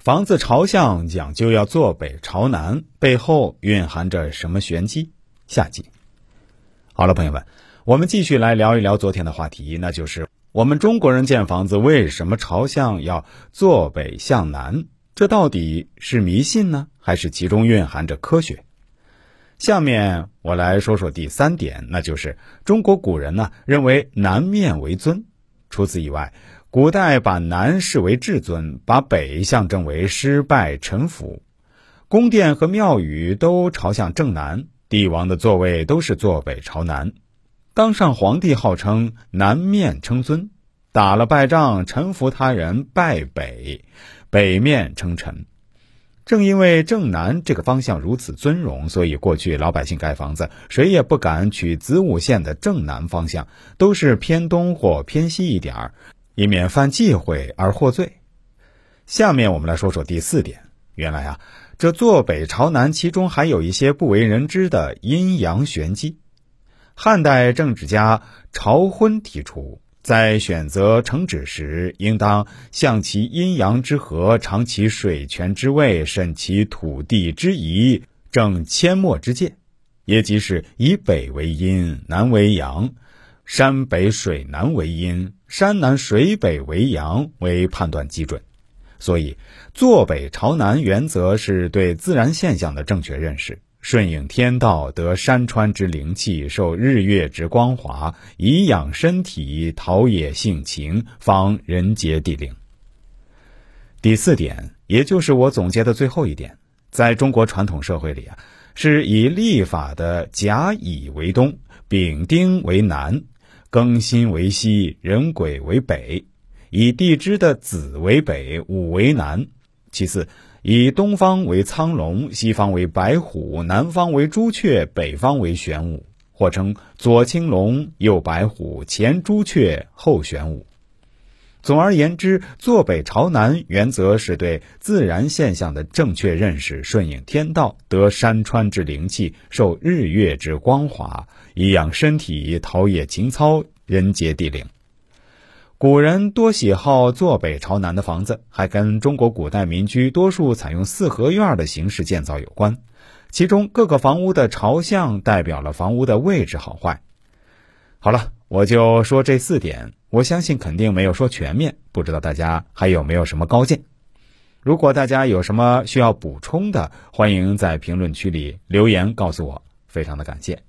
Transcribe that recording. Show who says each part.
Speaker 1: 房子朝向讲究要坐北朝南，背后蕴含着什么玄机？下集。好了，朋友们，我们继续来聊一聊昨天的话题，那就是我们中国人建房子为什么朝向要坐北向南？这到底是迷信呢，还是其中蕴含着科学？下面我来说说第三点，那就是中国古人呢认为南面为尊。除此以外，古代把南视为至尊，把北象征为失败臣服。宫殿和庙宇都朝向正南，帝王的座位都是坐北朝南。当上皇帝号称南面称尊，打了败仗臣服他人拜北，北面称臣。正因为正南这个方向如此尊荣，所以过去老百姓盖房子，谁也不敢取子午线的正南方向，都是偏东或偏西一点儿，以免犯忌讳而获罪。下面我们来说说第四点。原来啊，这坐北朝南，其中还有一些不为人知的阴阳玄机。汉代政治家朝昏提出。在选择城址时，应当象其阴阳之和，尝其水泉之味，审其土地之宜，正阡陌之界，也即是以北为阴，南为阳，山北水南为阴，山南水北为阳为判断基准。所以，坐北朝南原则是对自然现象的正确认识。顺应天道，得山川之灵气，受日月之光华，以养身体，陶冶性情，方人杰地灵。第四点，也就是我总结的最后一点，在中国传统社会里啊，是以历法的甲乙为东，丙丁为南，庚辛为西，壬癸为北；以地支的子为北，午为南。其次。以东方为苍龙，西方为白虎，南方为朱雀，北方为玄武，或称左青龙，右白虎，前朱雀，后玄武。总而言之，坐北朝南原则是对自然现象的正确认识，顺应天道，得山川之灵气，受日月之光华，以养身体，陶冶情操，人杰地灵。古人多喜好坐北朝南的房子，还跟中国古代民居多数采用四合院的形式建造有关。其中各个房屋的朝向代表了房屋的位置好坏。好了，我就说这四点，我相信肯定没有说全面，不知道大家还有没有什么高见？如果大家有什么需要补充的，欢迎在评论区里留言告诉我，非常的感谢。